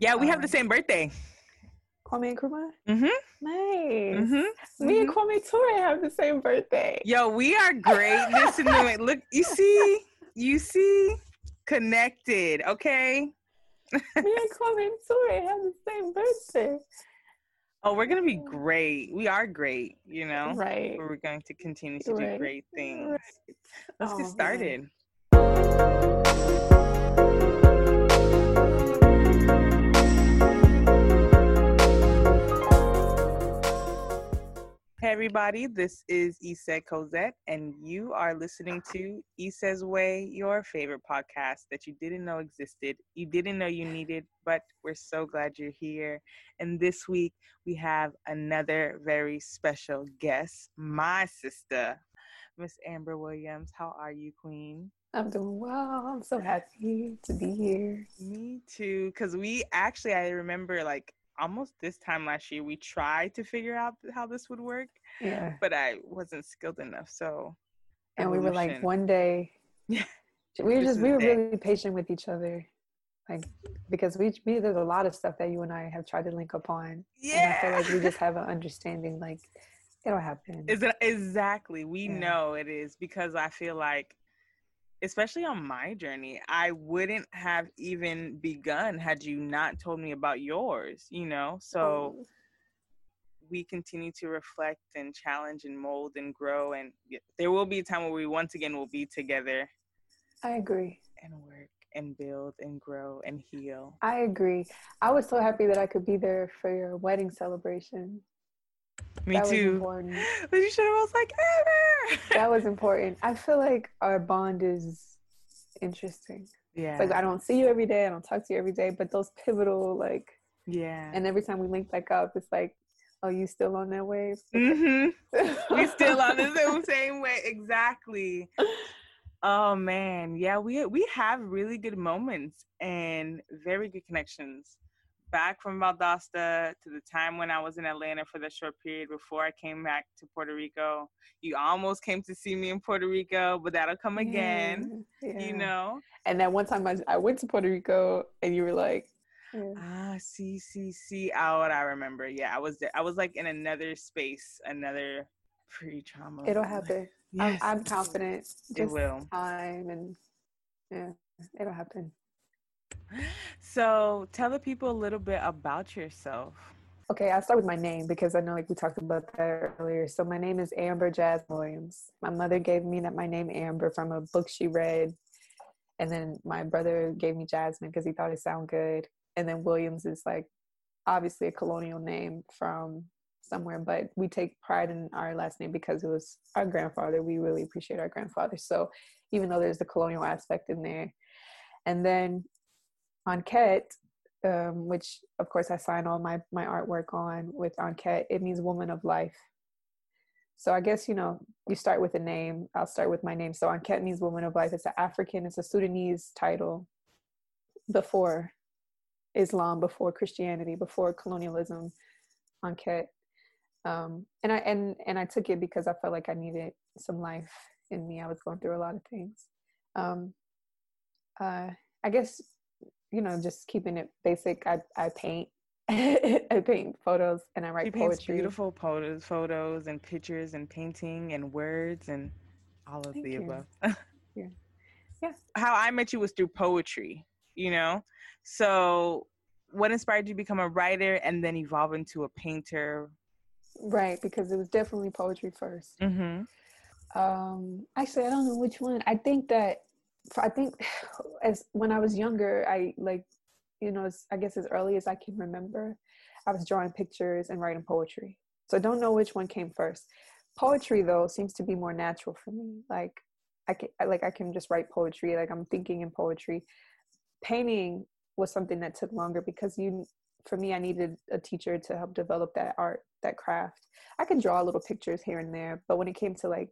Yeah, we have Um, the same birthday. Kwame Nkrumah. Mm-hmm. Nice. Mm-hmm. Me and Kwame Ture have the same birthday. Yo, we are great. Listen to it. Look, you see, you see, connected. Okay. Me and Kwame Ture have the same birthday. Oh, we're gonna be great. We are great. You know, Right. we're going to continue to do great things. Right. Let's Oh, get man. Hey everybody, this is Issa Cosette, and you are listening to Issa's Way, your favorite podcast that you didn't know existed, you didn't know you needed, but we're so glad you're here. And this week we have another very special guest, my sister, Miss Amber Williams. How are you, Queen? I'm doing well. I'm so happy to be here. Me too, because we actually, I remember like almost this time last year, we tried to figure out how this would work, Yeah. but I wasn't skilled enough. So, And we were like, one day, Yeah. we were just, we were it. really patient with each other. Like, because we, we, there's a lot of stuff that you and I have tried to link up on. And I feel yeah. like we just have an understanding, like, it'll happen. Is it exactly? We Yeah. know it is because I feel like, especially on my journey, I wouldn't have even begun had you not told me about yours. You know, so Oh, we continue to reflect and challenge and mold and grow, and there will be a time where we once again will be together I agree. and work and build and grow and heal. I agree. I was so happy that I could be there for your wedding celebration. Me that too. But you should have was like, Amber. That was important. I feel like our bond is interesting. yeah. It's like I don't see you every day, I don't talk to you every day, but those pivotal like yeah. and every time we link back up, it's like, oh, you still on that wave? hmm we still on the same, same way exactly oh man yeah we we have really good moments and very good connections back from valdosta to the time when i was in atlanta for the short period before i came back to puerto rico you almost came to see me in puerto rico but that'll come again Yeah, you know And that one time I, I went to Puerto Rico and you were like, yeah. ah see see see oh i remember yeah i was there i was like in another space another pre-trauma it'll happen. yes, I'm, I'm confident. it Just will time and yeah, it'll happen. So tell the people a little bit about yourself. Okay, I'll start with my name because I know like we talked about that earlier. So my name is Amber Jazz Williams. My mother gave me that my name Amber from a book she read. And then my brother gave me Jasmyne because he thought it sounded good. And then Williams is like obviously a colonial name from somewhere, but we take pride in our last name because it was our grandfather. We really appreciate our grandfather. So even though there's the colonial aspect in there. And then Ankhet, um, which of course I sign all my my artwork on with Ankhet. It means woman of life. So I guess you know you start with a name. I'll start with my name. So Ankhet means woman of life. It's an African. It's a Sudanese title. Before Islam, before Christianity, before colonialism, Ankhet. Um, and I and and I took it because I felt like I needed some life in me. I was going through a lot of things. Um, uh, I guess you know, just keeping it basic. I I paint, I paint photos, and I write She paints poetry. beautiful photos, photos and pictures and painting and words and all of Thank the you. above. Yeah. Yeah. How I met you was through poetry, you know? So what inspired you to become a writer and then evolve into a painter? Right, because it was definitely poetry first. Mm-hmm. Um, actually, I don't know which one. I think that I think as when I was younger, I like, you know, as, I guess as early as I can remember, I was drawing pictures and writing poetry. So I don't know which one came first. Poetry though seems to be more natural for me. Like I can, like I can just write poetry. Like I'm thinking in poetry. Painting was something that took longer because you, for me, I needed a teacher to help develop that art, that craft. I can draw little pictures here and there, but when it came to like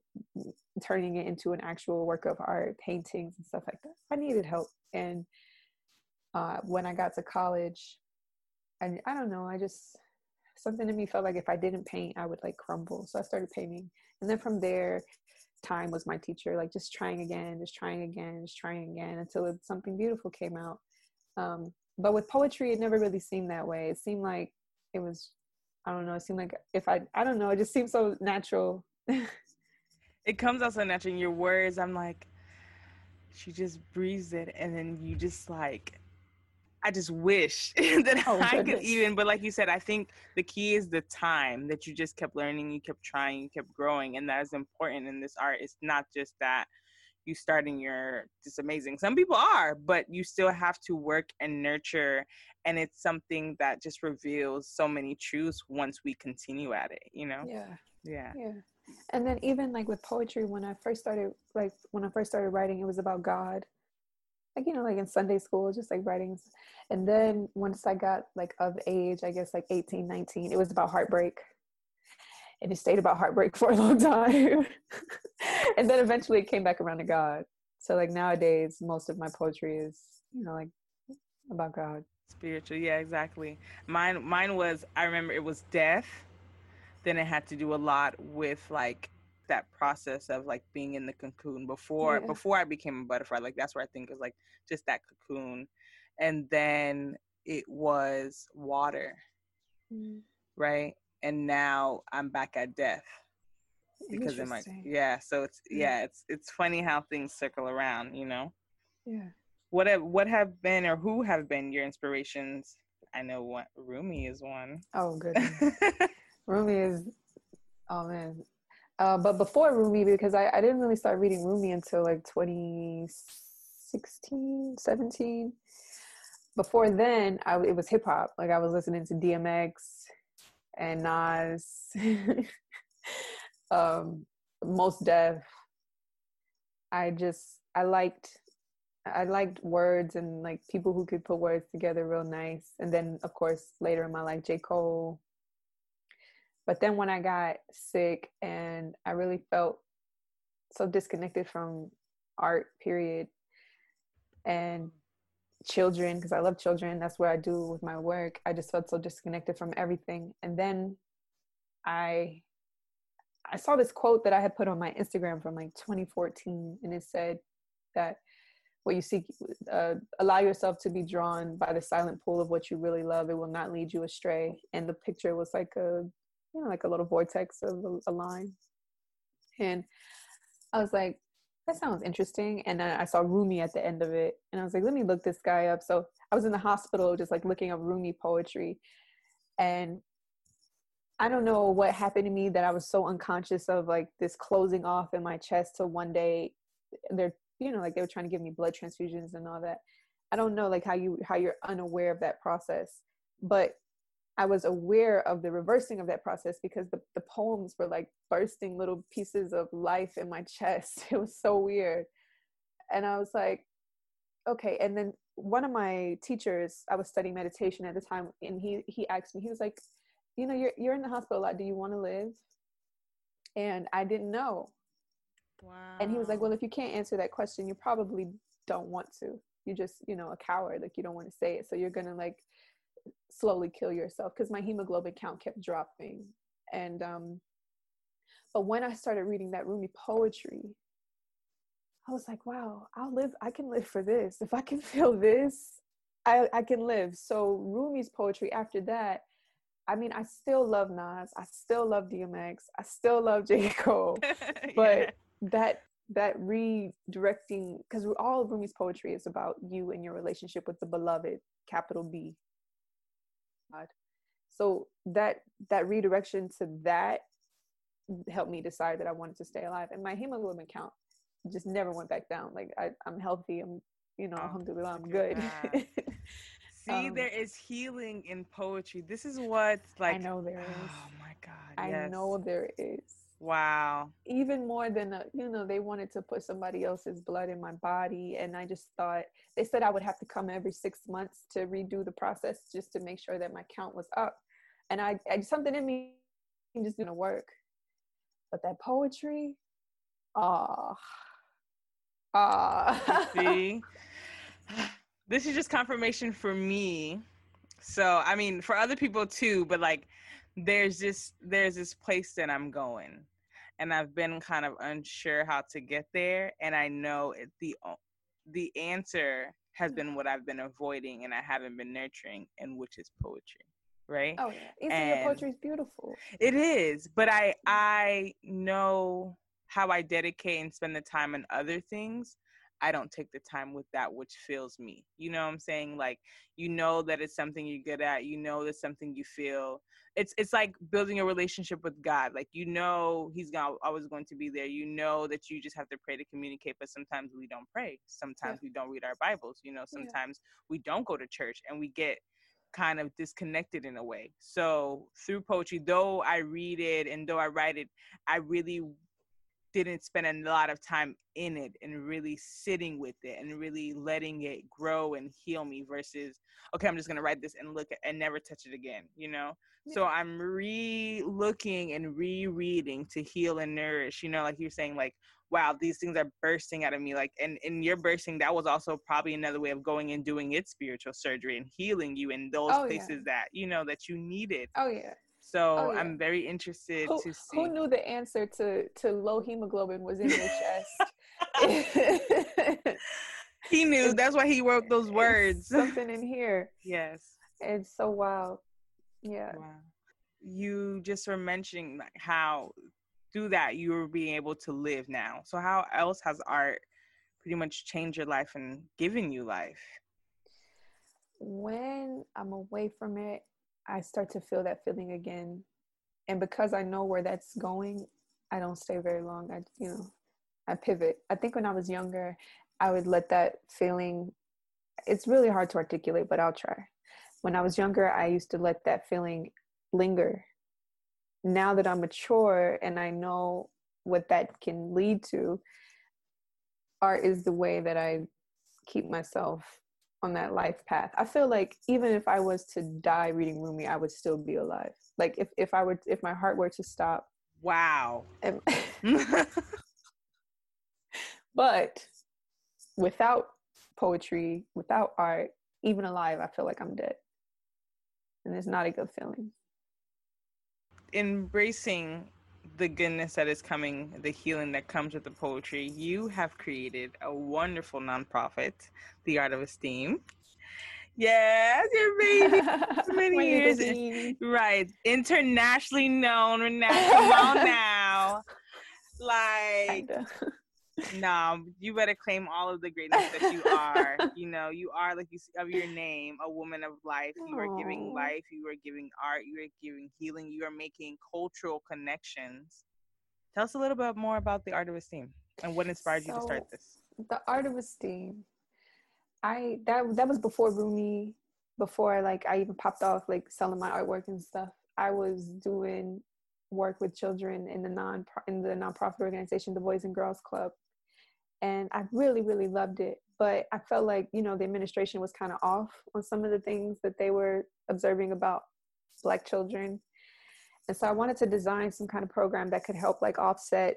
turning it into an actual work of art, paintings and stuff like that, I needed help. And uh, when I got to college, and I don't know, I just something in me felt like if I didn't paint, I would like crumble. So I started painting, and then from there, time was my teacher. Like just trying again, just trying again, just trying again until something beautiful came out. Um, but with poetry, it never really seemed that way. It seemed like it was, I don't know. It seemed like if I, I don't know. It just seemed so natural. it comes out so natural in your words. I'm like, she just breathes it, and then you just like I just wish that oh, I could even, but like you said, I think the key is the time that you just kept learning, you kept trying, you kept growing. And that is important in this art. It's not just that you starting your just amazing. Some people are, but you still have to work and nurture. And it's something that just reveals so many truths once we continue at it, you know? Yeah. Yeah. Yeah. And then even like with poetry, when I first started, like when I first started writing, it was about God like you know like in sunday school just like writings. and then once i got like of age i guess like 18 19 it was about heartbreak and it stayed about heartbreak for a long time and then eventually it came back around to god so like nowadays most of my poetry is you know like about god spiritual yeah exactly mine mine was i remember it was death then it had to do a lot with like that process of like being in the cocoon before yeah. before I became a butterfly. Like that's where I think is like just that cocoon, and then it was water, mm. right? And now I'm back at death because in my yeah. So it's yeah, it's it's funny how things circle around, you know. Yeah. What have what have been or who have been your inspirations? I know what Rumi is one. Oh, good. Rumi is oh man uh, but before Rumi, because I, I didn't really start reading Rumi until like 2016, 17. Before then, I, it was hip hop. Like I was listening to DMX and Nas, um, Mos Def. I just, I liked, I liked words and like people who could put words together real nice. And then, of course, later in my life, J. Cole, but then when I got sick and I really felt so disconnected from art, period, and children, because I love children, that's what I do with my work. I just felt so disconnected from everything. And then I I saw this quote that I had put on my Instagram from like 2014, and it said that what you seek, uh, allow yourself to be drawn by the silent pool of what you really love. It will not lead you astray. And the picture was like a you know, like a little vortex of a, a line. And I was like, that sounds interesting. And then I saw Rumi at the end of it. And I was like, let me look this guy up. So I was in the hospital just like looking up Rumi poetry. And I don't know what happened to me that I was so unconscious of like this closing off in my chest till one day they're you know like they were trying to give me blood transfusions and all that. I don't know like how you how you're unaware of that process. But I was aware of the reversing of that process because the, the poems were like bursting little pieces of life in my chest. It was so weird. And I was like, okay. And then one of my teachers, I was studying meditation at the time, and he he asked me, he was like, you know, you're you're in the hospital a lot. Do you want to live? And I didn't know. Wow. And he was like, well, if you can't answer that question, you probably don't want to. You're just, you know, a coward. Like you don't want to say it. So you're gonna like slowly kill yourself because my hemoglobin count kept dropping. And um but when i started reading that rumi poetry i was like wow i'll live i can live for this. If i can feel this i i can live. So rumi's poetry after that i mean i still love nas i still love dmx i still love j. Cole. But yeah. that that redirecting because all of rumi's poetry is about you and your relationship with the beloved capital b God. So that that redirection to that helped me decide that I wanted to stay alive. And my hemoglobin count just never went back down. Like I, I'm healthy. I'm, you know, oh, alhamdulillah, I'm good. See, um, there is healing in poetry. This is what like I know there is. Oh my God. I yes. know there is. Wow. Even more than, a, you know, they wanted to put somebody else's blood in my body. And I just thought, they said I would have to come every six months to redo the process just to make sure that my count was up. And I, I something in me just didn't work. But that poetry, ah, oh, ah. Oh. See? This is just confirmation for me. So, I mean, for other people too, but like, there's this there's this place that I'm going and I've been kind of unsure how to get there and I know it, the the answer has mm. been what I've been avoiding and I haven't been nurturing, and which is poetry right? Oh yeah, your poetry is beautiful. It is, but I mm. I know how I dedicate and spend the time on other things. I don't take the time with that which fills me. You know what I'm saying? Like you know that it's something you're good at. You know that's something you feel. It's it's like building a relationship with God. Like you know He's gonna, always going to be there. You know that you just have to pray to communicate. But sometimes we don't pray. Sometimes yeah. we don't read our Bibles. You know, sometimes yeah. we don't go to church, and we get kind of disconnected in a way. So through poetry, though I read it and though I write it, I really didn't spend a lot of time in it and really sitting with it and really letting it grow and heal me versus okay i'm just going to write this and look at, and never touch it again you know yeah. so i'm re-looking and rereading to heal and nourish you know like you're saying like wow, these things are bursting out of me. Like, and in your bursting, that was also probably another way of going and doing its spiritual surgery and healing you in those oh, places yeah. that you know that you needed. Oh yeah. Oh, so oh, yeah. I'm very interested who, to see. Who knew the answer to to low hemoglobin was in your chest? he knew. That's why he wrote those words. Something in here. Yes. It's so wild. Yeah. Wow. You just were mentioning like how through that you were being able to live now. So how else has art pretty much changed your life and given you life? When I'm away from it, I start to feel that feeling again. And because I know where that's going, I don't stay very long. I you know, I pivot. I think when I was younger, I would let that feeling it's really hard to articulate, but I'll try. When I was younger, I used to let that feeling linger now that I'm mature and I know what that can lead to, art is the way that I keep myself on that life path. I feel like even if I was to die reading Rumi, I would still be alive. Like if, if I were if my heart were to stop. Wow. And, but without poetry, without art, even alive, I feel like I'm dead. And it's not a good feeling embracing the goodness that is coming, the healing that comes with the poetry, you have created a wonderful nonprofit, The Art of Esteem. Yes, your baby. many years. Right. Internationally known, renowned. Come on now. Like no, you better claim all of the greatness that you are. you know, you are like you of your name, a woman of life. You are giving life. You are giving art. You are giving healing. You are making cultural connections. Tell us a little bit more about the art of esteem and what inspired so, you to start this. The art of esteem. I that that was before Rumi, before like I even popped off like selling my artwork and stuff. I was doing work with children in the non in the nonprofit organization, the Boys and Girls Club, and I really, really loved it. But I felt like, you know, the administration was kind of off on some of the things that they were observing about Black children. And so I wanted to design some kind of program that could help like offset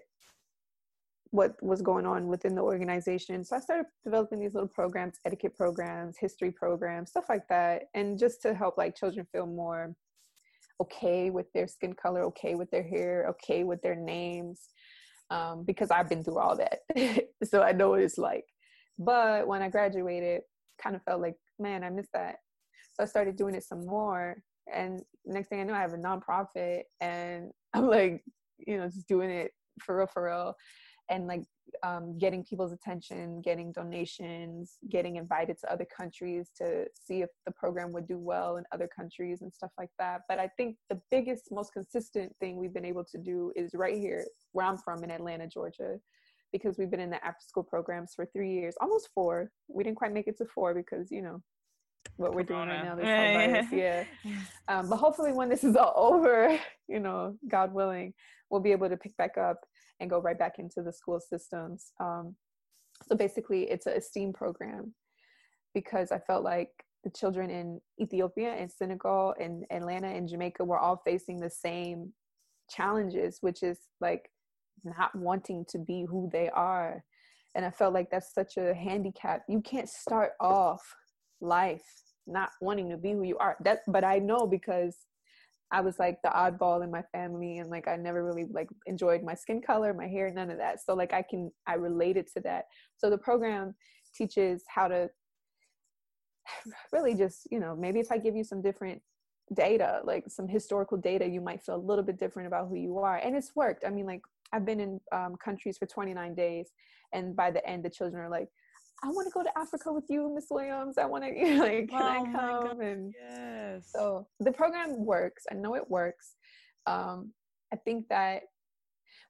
what was going on within the organization. So I started developing these little programs, etiquette programs, history programs, stuff like that. And just to help like children feel more okay with their skin color, okay with their hair, okay with their names, um, because I've been through all that. so I know what it's like. But when I graduated, kind of felt like, man, I missed that. So I started doing it some more. And next thing I know, I have a nonprofit and I'm like, you know, just doing it for real, for real. And like um, getting people's attention, getting donations, getting invited to other countries to see if the program would do well in other countries and stuff like that. But I think the biggest, most consistent thing we've been able to do is right here, where I'm from in Atlanta, Georgia, because we've been in the after school programs for three years, almost four. We didn't quite make it to four because, you know, what we're doing right now, this whole virus, yeah. Um, but hopefully, when this is all over, you know, God willing, we'll be able to pick back up and go right back into the school systems. Um, so basically, it's a STEAM program because I felt like the children in Ethiopia and Senegal and Atlanta and Jamaica were all facing the same challenges, which is like not wanting to be who they are. And I felt like that's such a handicap. You can't start off life not wanting to be who you are. That, but I know because I was like the oddball in my family and like I never really like enjoyed my skin color, my hair, none of that. So like I can I related to that. So the program teaches how to really just you know maybe if i give you some different data like some historical data you might feel a little bit different about who you are and it's worked i mean like i've been in um, countries for 29 days and by the end the children are like I want to go to Africa with you, Miss Williams. I want to, you know, like, can oh I come? And yes. So the program works. I know it works. Um, I think that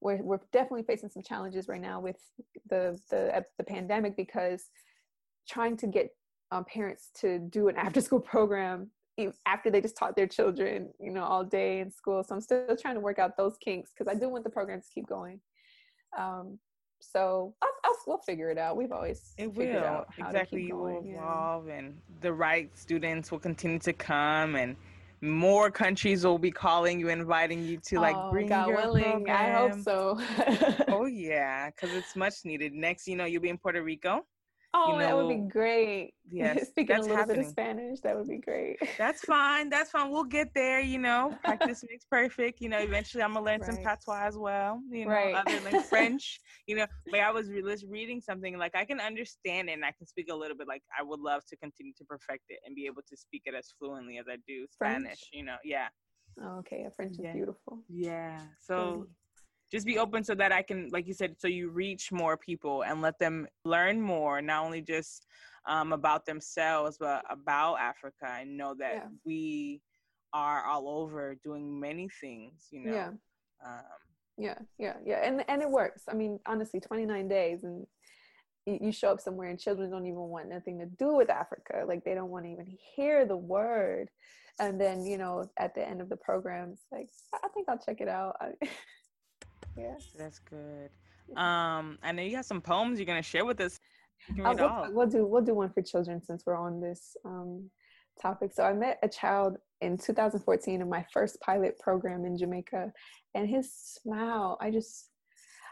we're we're definitely facing some challenges right now with the the the pandemic because trying to get um, parents to do an after school program after they just taught their children, you know, all day in school. So I'm still trying to work out those kinks because I do want the program to keep going. Um, so I'll, I'll, we'll figure it out. We've always it will exactly you will evolve, yeah. and the right students will continue to come, and more countries will be calling you, inviting you to like oh, bring God your willing. Program. I hope so. oh yeah, because it's much needed. Next, you know, you'll be in Puerto Rico. Oh, you know, that would be great. Yes, speaking a little happening. bit of Spanish, that would be great. That's fine. That's fine. We'll get there. You know, practice makes perfect. You know, eventually I'm gonna learn right. some patois as well. You know, right. other than French. You know, like I was re- reading something like I can understand it and I can speak a little bit. Like I would love to continue to perfect it and be able to speak it as fluently as I do Spanish. French? You know, yeah. Oh, okay, yeah, French yeah. is beautiful. Yeah. So just be open so that I can, like you said, so you reach more people and let them learn more, not only just um, about themselves, but about Africa and know that yeah. we are all over doing many things, you know. Yeah. Um, yeah, yeah, yeah. And and it works. I mean, honestly, 29 days and you show up somewhere and children don't even want nothing to do with Africa. Like they don't want to even hear the word. And then, you know, at the end of the program, it's like, I think I'll check it out. Yeah. That's good. Um, I know you got some poems you're gonna share with us. Uh, we'll, we'll, do we'll do one for children since we're on this um, topic. So I met a child in 2014 in my first pilot program in Jamaica, and his smile, I just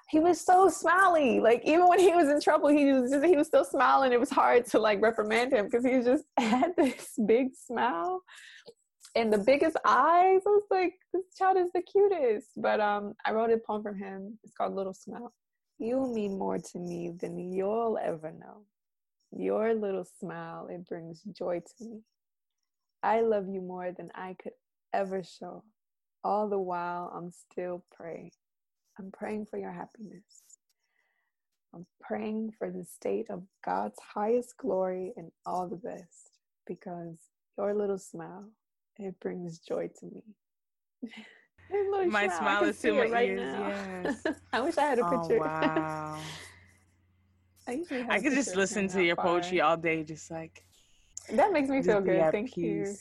he was so smiley. Like even when he was in trouble, he was just, he was still smiling. It was hard to like reprimand him because he just had this big smile and the biggest eyes. I was like, this child is the cutest. But um, I wrote a poem from him. It's called Little Smile. You mean more to me than you'll ever know. Your little smile, it brings joy to me. I love you more than I could ever show. All the while, I'm still praying. I'm praying for your happiness. I'm praying for the state of God's highest glory and all the best because your little smile it brings joy to me. my smile, smile is to my right ears. Now. Yes. I wish I had a picture. oh, picture. wow. I, I could just listen to your far. poetry all day, just like that makes me feel good. Thank peace. you.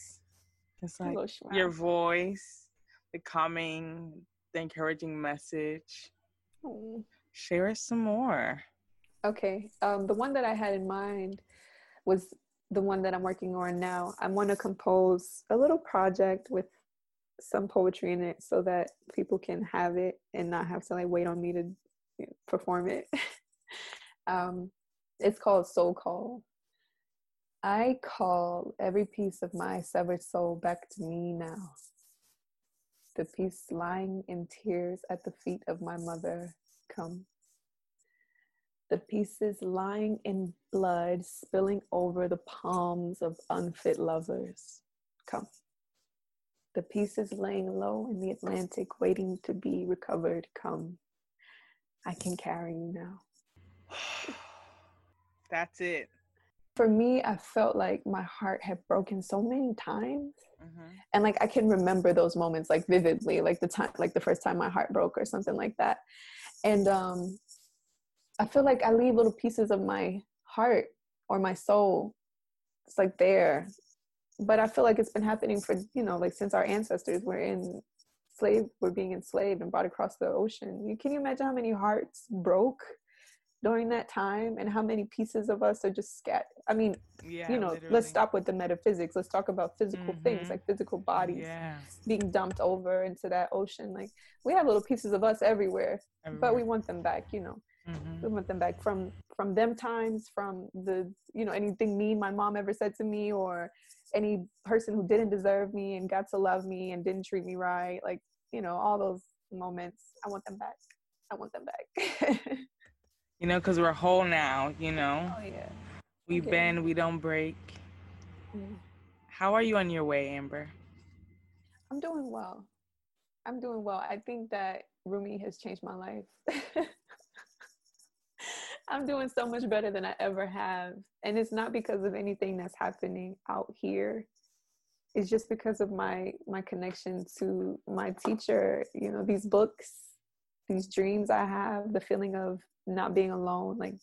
It's like your voice, the calming, the encouraging message. Oh. Share us some more. Okay. Um, the one that I had in mind was the one that I'm working on now, I want to compose a little project with some poetry in it so that people can have it and not have to like wait on me to perform it. um, it's called Soul Call. I call every piece of my severed soul back to me now. The piece lying in tears at the feet of my mother, come the pieces lying in blood spilling over the palms of unfit lovers. Come. The pieces laying low in the Atlantic, waiting to be recovered. Come. I can carry you now. That's it. For me, I felt like my heart had broken so many times. Mm-hmm. And like I can remember those moments like vividly, like the time, like the first time my heart broke or something like that. And um, I feel like I leave little pieces of my heart or my soul. It's like there. But I feel like it's been happening for, you know, like since our ancestors were in slave were being enslaved and brought across the ocean. You can you imagine how many hearts broke during that time and how many pieces of us are just scattered. I mean, yeah, you know, literally. let's stop with the metaphysics. Let's talk about physical mm-hmm. things like physical bodies yeah. being dumped over into that ocean. Like we have little pieces of us everywhere, everywhere. but we want them back, you know. Mm-hmm. We want them back from from them times, from the you know anything mean my mom ever said to me, or any person who didn't deserve me and got to love me and didn't treat me right. Like you know all those moments. I want them back. I want them back. you know, because we're whole now. You know. Oh yeah. We okay. bend, we don't break. Mm. How are you on your way, Amber? I'm doing well. I'm doing well. I think that Rumi has changed my life. I'm doing so much better than I ever have. And it's not because of anything that's happening out here. It's just because of my my connection to my teacher, you know, these books, these dreams I have, the feeling of not being alone. Like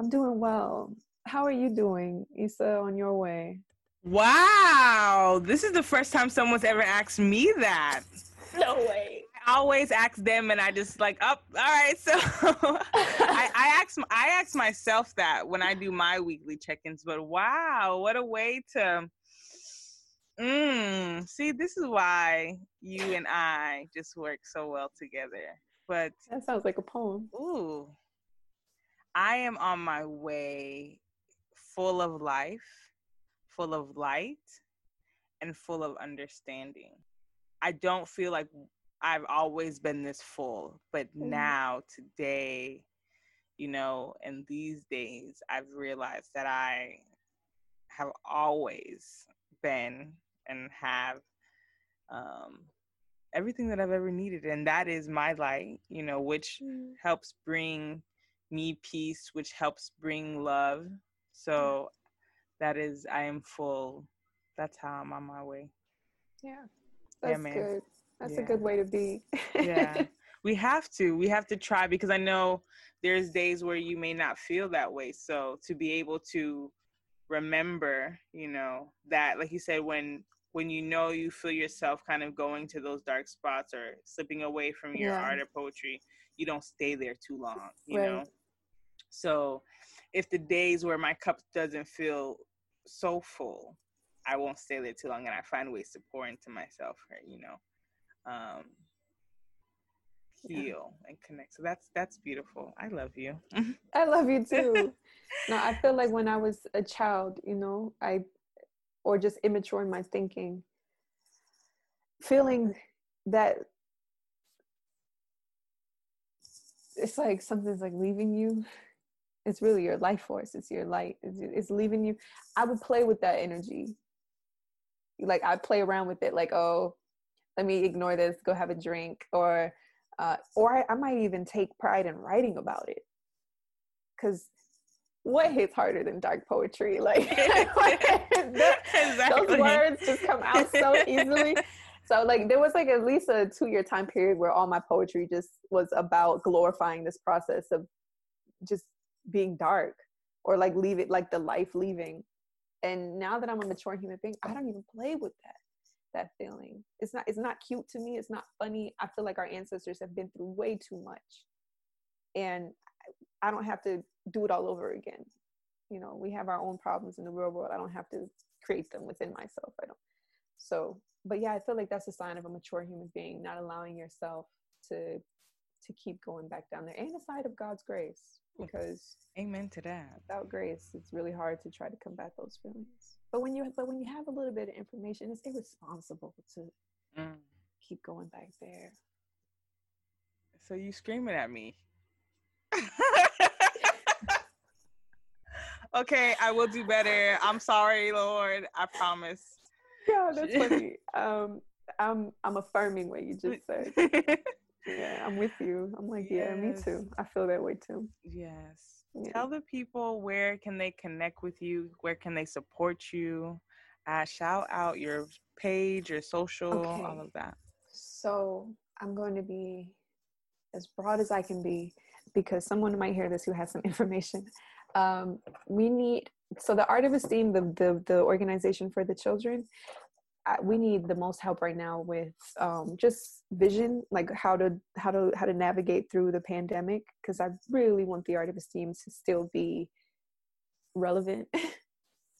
I'm doing well. How are you doing, Issa, on your way? Wow. This is the first time someone's ever asked me that. No way always ask them, and I just like, up. Oh, all right. So I, I ask, I ask myself that when I do my weekly check-ins. But wow, what a way to. Mm, see, this is why you and I just work so well together. But that sounds like a poem. Ooh, I am on my way, full of life, full of light, and full of understanding. I don't feel like I've always been this full, but mm-hmm. now today, you know, in these days, I've realized that I have always been and have um, everything that I've ever needed, and that is my light, you know, which mm. helps bring me peace, which helps bring love. So that is, I am full. That's how I'm on my way. Yeah, that's yeah, good. That's yeah. a good way to be. yeah. We have to. We have to try because I know there's days where you may not feel that way. So to be able to remember, you know, that like you said when when you know you feel yourself kind of going to those dark spots or slipping away from your yeah. art or poetry, you don't stay there too long, you right. know. So if the days where my cup doesn't feel so full, I won't stay there too long and I find ways to pour into myself, you know um, heal and connect. So that's that's beautiful. I love you. I love you too. no, I feel like when I was a child, you know, I or just immature in my thinking, feeling that it's like something's like leaving you. It's really your life force. It's your light. It's, it's leaving you. I would play with that energy. Like I play around with it. Like oh, let me ignore this go have a drink or uh, or I, I might even take pride in writing about it. Because what hits harder than dark poetry? Like exactly. those words just come out so easily. So like there was like at least a two year time period where all my poetry just was about glorifying this process of just being dark or like leave it like the life leaving. And now that i'm a mature human being i don't even play with that that feeling. It's not it's not cute to me. It's not funny. I feel like our ancestors have been through way too much. And I don't have to do it all over again. You know, we have our own problems in the real world. I don't have to create them within myself. I don't. So, but yeah, I feel like that's a sign of a mature human being, not allowing yourself to to keep going back down there and a side of God's grace because amen to that. without grace it's really hard to try to combat those feelings. But when you but when you have a little bit of information it's irresponsible to mm. keep going back there. So you screaming at me. Okay i will do better. I'm sorry lord. I promise. Yeah that's funny. Um i'm i'm affirming what you just said yeah i'm with you. I'm like yes. yeah me too. I feel that way too. Yes. Yeah. tell the people where can they connect with you? Where can they support you? Uh, shout out your page your social okay. all of that. So i'm going to be as broad as i can be because someone might hear this who has some information. Um, we need so the art of esteem the, the the organization for the children we need the most help right now with um, just vision like how to how to how to navigate through the pandemic because i really want the art of esteem to still be relevant.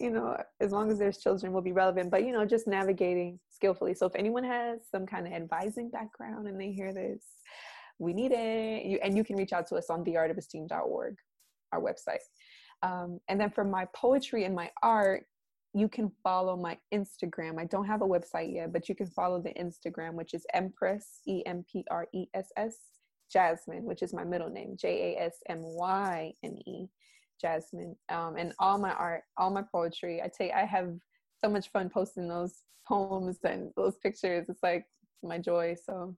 You know as long as there's children will be relevant but you know just navigating skillfully. So if anyone has some kind of advising background and they hear this we need it. You, and you can reach out to us on theartofesteem.org our website. Um, and then for my poetry and my art you can follow my Instagram. I don't have a website yet, but you can follow the Instagram, which is Empress, E M P R E S S, Jasmyne, which is my middle name, J A S M Y N E, Jasmyne. Um, and all my art, all my poetry, I take, I have so much fun posting those poems and those pictures. It's like my joy. So,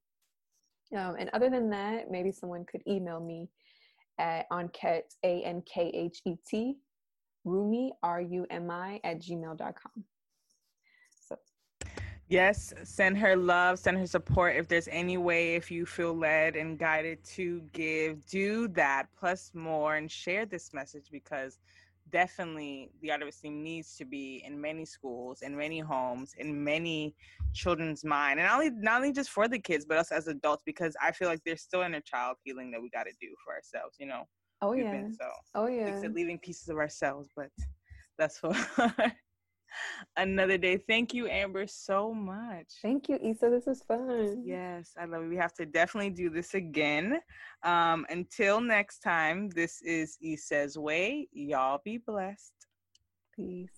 um, and other than that, maybe someone could email me at Ankhet, A N K H E T, Rumi, R U M I, at gmail.com. Yes, send her love, send her support. If there's any way, if you feel led and guided to give, do that plus more and share this message because definitely the art of esteem needs to be in many schools, in many homes, in many children's mind, and not only not only just for the kids, but us as adults because I feel like there's still inner child healing that we got to do for ourselves. You know. Oh yeah. so. Oh yeah. leaving pieces of ourselves, but that's for another day. Thank you, Amber, so much. Thank you, Issa This was fun. Yes, I love it. We have to definitely do this again. Um, until next time, this is Issa's Way. Y'all be blessed. Peace.